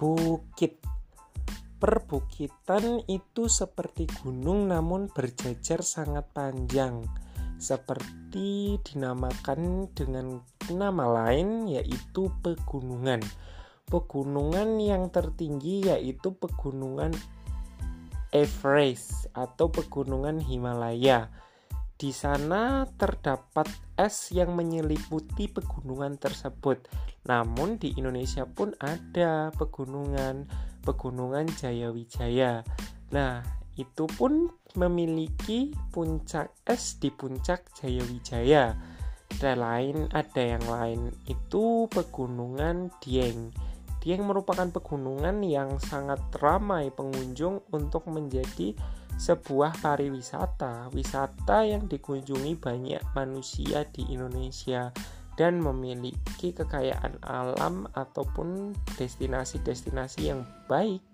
Bukit Perbukitan itu seperti gunung namun berjajar sangat panjang seperti dinamakan dengan nama lain yaitu pegunungan. Pegunungan yang tertinggi yaitu pegunungan Everest atau pegunungan Himalaya. Di sana terdapat es yang menyeliputi pegunungan tersebut. Namun di Indonesia pun ada pegunungan Pegunungan Jayawijaya. Nah, itu pun memiliki puncak es di puncak Jayawijaya. Dan lain ada yang lain itu pegunungan Dieng. Dieng merupakan pegunungan yang sangat ramai pengunjung untuk menjadi sebuah pariwisata, wisata yang dikunjungi banyak manusia di Indonesia dan memiliki kekayaan alam ataupun destinasi-destinasi yang baik